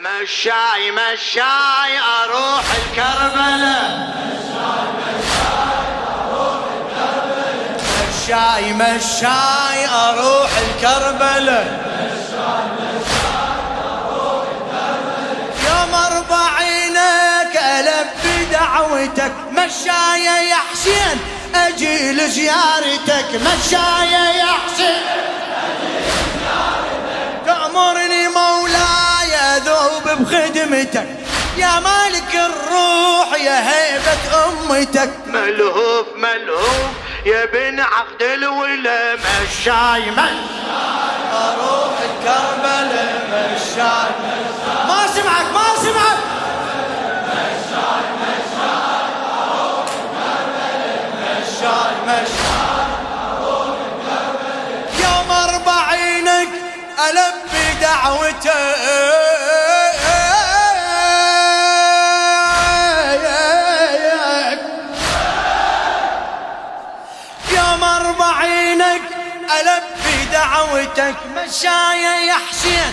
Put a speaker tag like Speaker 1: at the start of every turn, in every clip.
Speaker 1: مشاي مشاي أروح الكربلة.
Speaker 2: مشاي مشاي أروح الكربلة. يوم أربعينك ألبي دعوتك مشاي يا حسين أجي لزيارتك. مشاي يا حسين تأمرني مولاي اذوب بخدمتك يا مالك الروح يا هيبة أمتك.
Speaker 1: ملهوف ملهوف يا بن عقد الولا مشاي مشاي.
Speaker 2: أروح الكربلة مشاي ما سمعك ما سمعك مشاي مشاي يوم أربعينك ألبي دعوتك. البي دعوتك مشايا يا حسين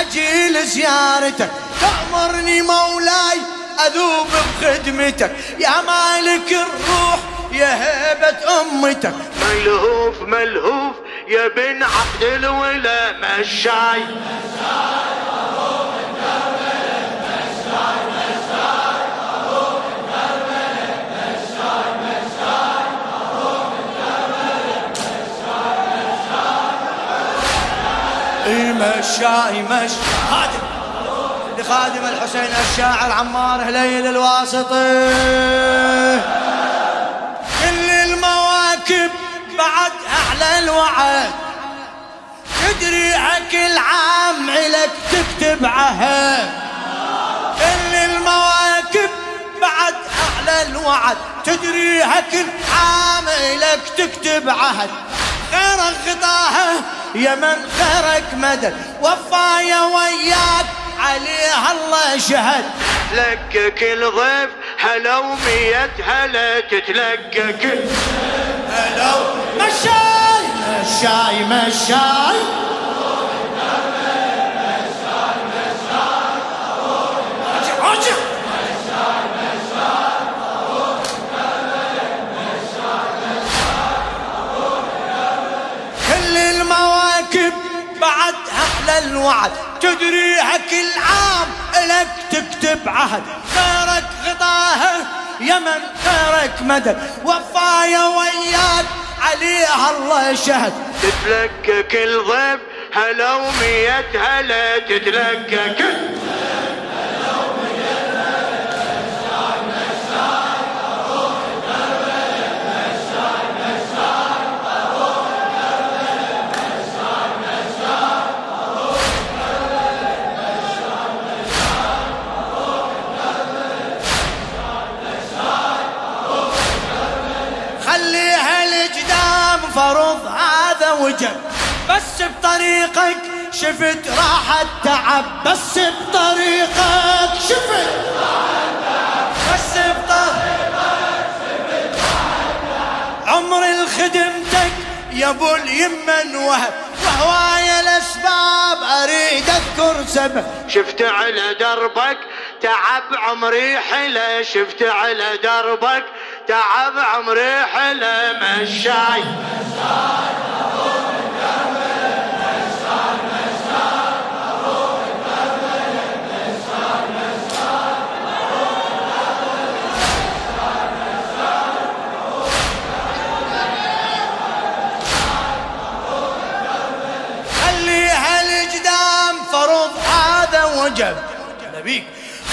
Speaker 2: أجي لزيارتك تأمرني مولاي أذوب بخدمتك. يا مالك الروح يا هيبة أمتك.
Speaker 1: ملهوف ملهوف يا بن عقد الولا مشاي
Speaker 2: اي مشاي. مش. خادم. لخادم الحسين الشاعر عمار هليل الواسطي. كل المواكب بعد أعلى الوعد. تدري كل عام علك تكتب عهد. كل المواكب بعد أعلى الوعد. تدري كل عام لك تكتب عهد. خيرك غطاها يا من خيرك مدد. وفايا وياك عليها الله شهد.
Speaker 1: تلقى كل ضيف هلا ومية هلا تتلقى كل.
Speaker 2: هلو مشاي مشاي مشاي. الوعد. تدري كل عام إلك تكتب عهد. خيرك غطاها يا من خيرك مدد. وفايا وياك عليها الله شهد.
Speaker 1: تتلقى كل ضيف هلا ومية هلا تتلقى
Speaker 2: فرض هذا وجب بس بطريقك شفت راحة تعب بس بطريقك شفت بس بطريقك عمر الخدمتك يا أبو اليمن وهب. وهواية الأسباب أريد أذكر سبب.
Speaker 1: شفت على دربك تعب عمري حلا شفت على دربك تعب عمري
Speaker 2: فرض هذا وجب. نبيك.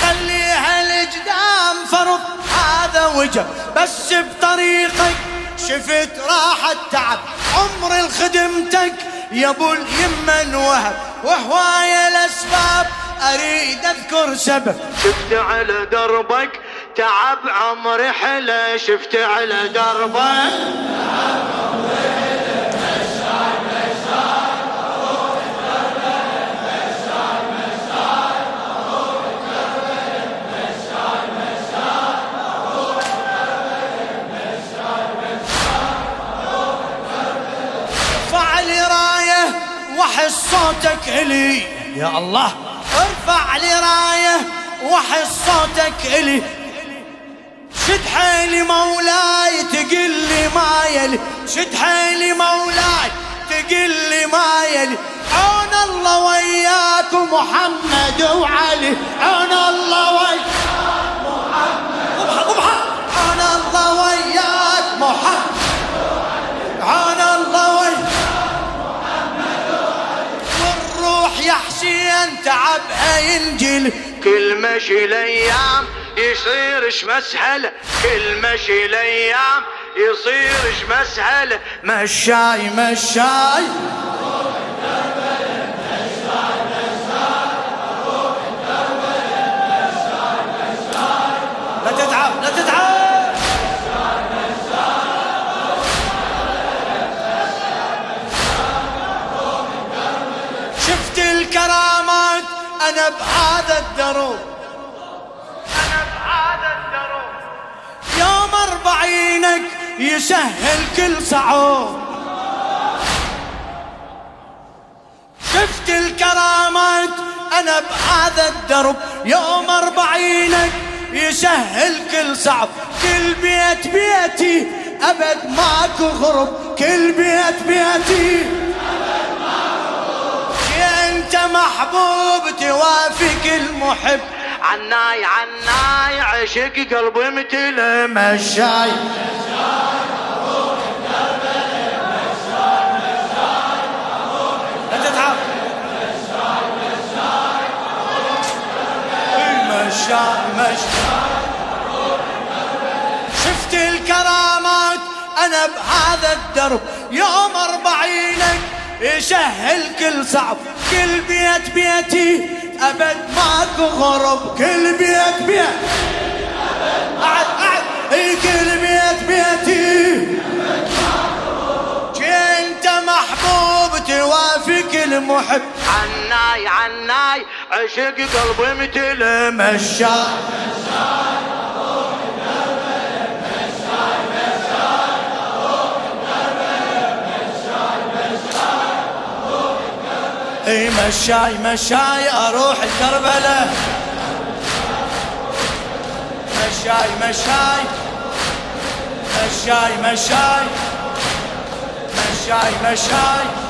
Speaker 2: خليها الجدام فرض هذا وجب بس بطريقك شفت راحة تعب عمر الخدمتك يا أبو اليمن وهب وهواية الأسباب أريد أذكر سبب.
Speaker 1: شفت على دربك تعب عمري حلا شفت على دربك
Speaker 2: وحس صوتك إلي. يا الله. ارفع لي راية. وحس صوتك إلي. شد حيلي مولاي تقل لي ما يلي. شد حيلي مولاي تقل لي ما يلي. عون الله وياك محمد وعلي. عون الله ينجلي
Speaker 1: كل مشي الأيام يصيرش مسهلة كل مشي الأيام يصيرش مسهلة
Speaker 2: مشاي مشاي. لا تتعب لا تتعب. شفت الكرامات أنا بهذا الدروب أنا بهذا الدروب يوم أربعينك يسهل كل صعوب شفت الكرامات؟ أنا بهذا الدرب يوم أربعينك يسهل كل صعب كل بيت بيتي أبد ماكو غرب. كل بيت بيتي أنت محبوب توافق المحب.
Speaker 1: عناي عناي عشق قلبي مثل
Speaker 2: مشاي. شفت الكرامات أنا بهذا الدرب. يوم اربعينك يسهل كل صعب كل بيت بيتي أبد ماكو غرب كل بيت بيت قعد إي كل بيت بيتي انت محبوب توافق المحب
Speaker 1: عناي عناي عشق قلبي مثل
Speaker 2: مشاي. إي مشاي مشاي أروح الكربلة. مشاي مشاي. مشاي مشاي. مشاي مشاي.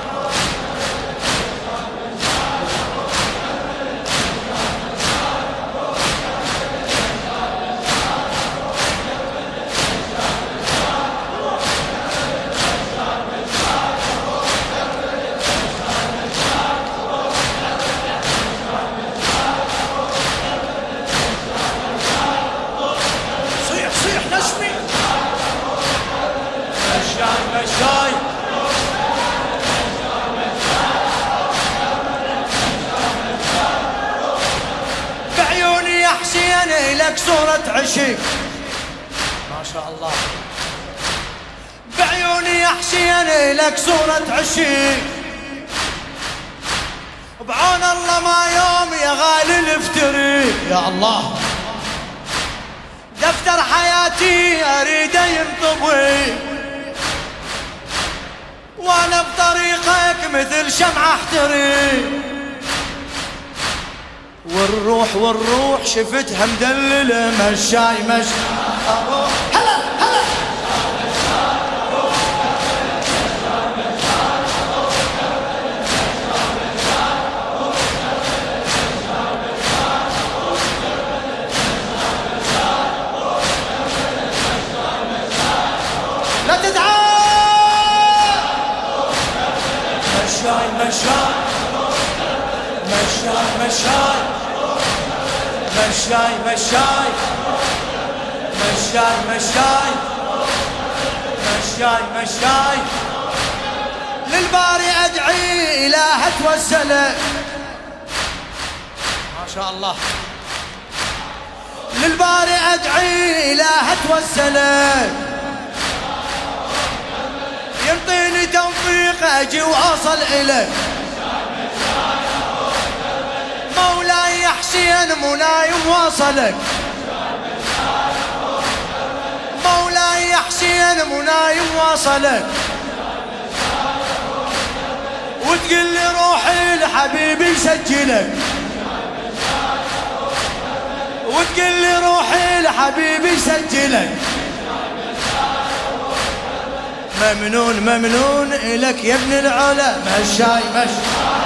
Speaker 2: لك صورة عشق ما شاء الله. بعيوني يا حسين لك صورة عشق بعون الله ما يوم يا غالي الافتري. يا الله. دفتر حياتي أريده ينطوي وأنا بطريقك مثل شمعة احتري. والروح والروح شفتها مدللة مشاي مش أروح. مشاي مشاي. مشاي مشاي. مشاي مشاي. للباري أدعي إله توسله ما شاء الله. للباري أدعي إله توسله يعطيني توفيق أجي واصل حسين مولاي مواصلك مولاي حسين مولاي مواصلك وتقول لي روحي لحبيبي يسجلك. وتقول لي روحي لحبيبي يسجلك. ممنون ممنون إلك يا ابن العلا. مشاي مشاي.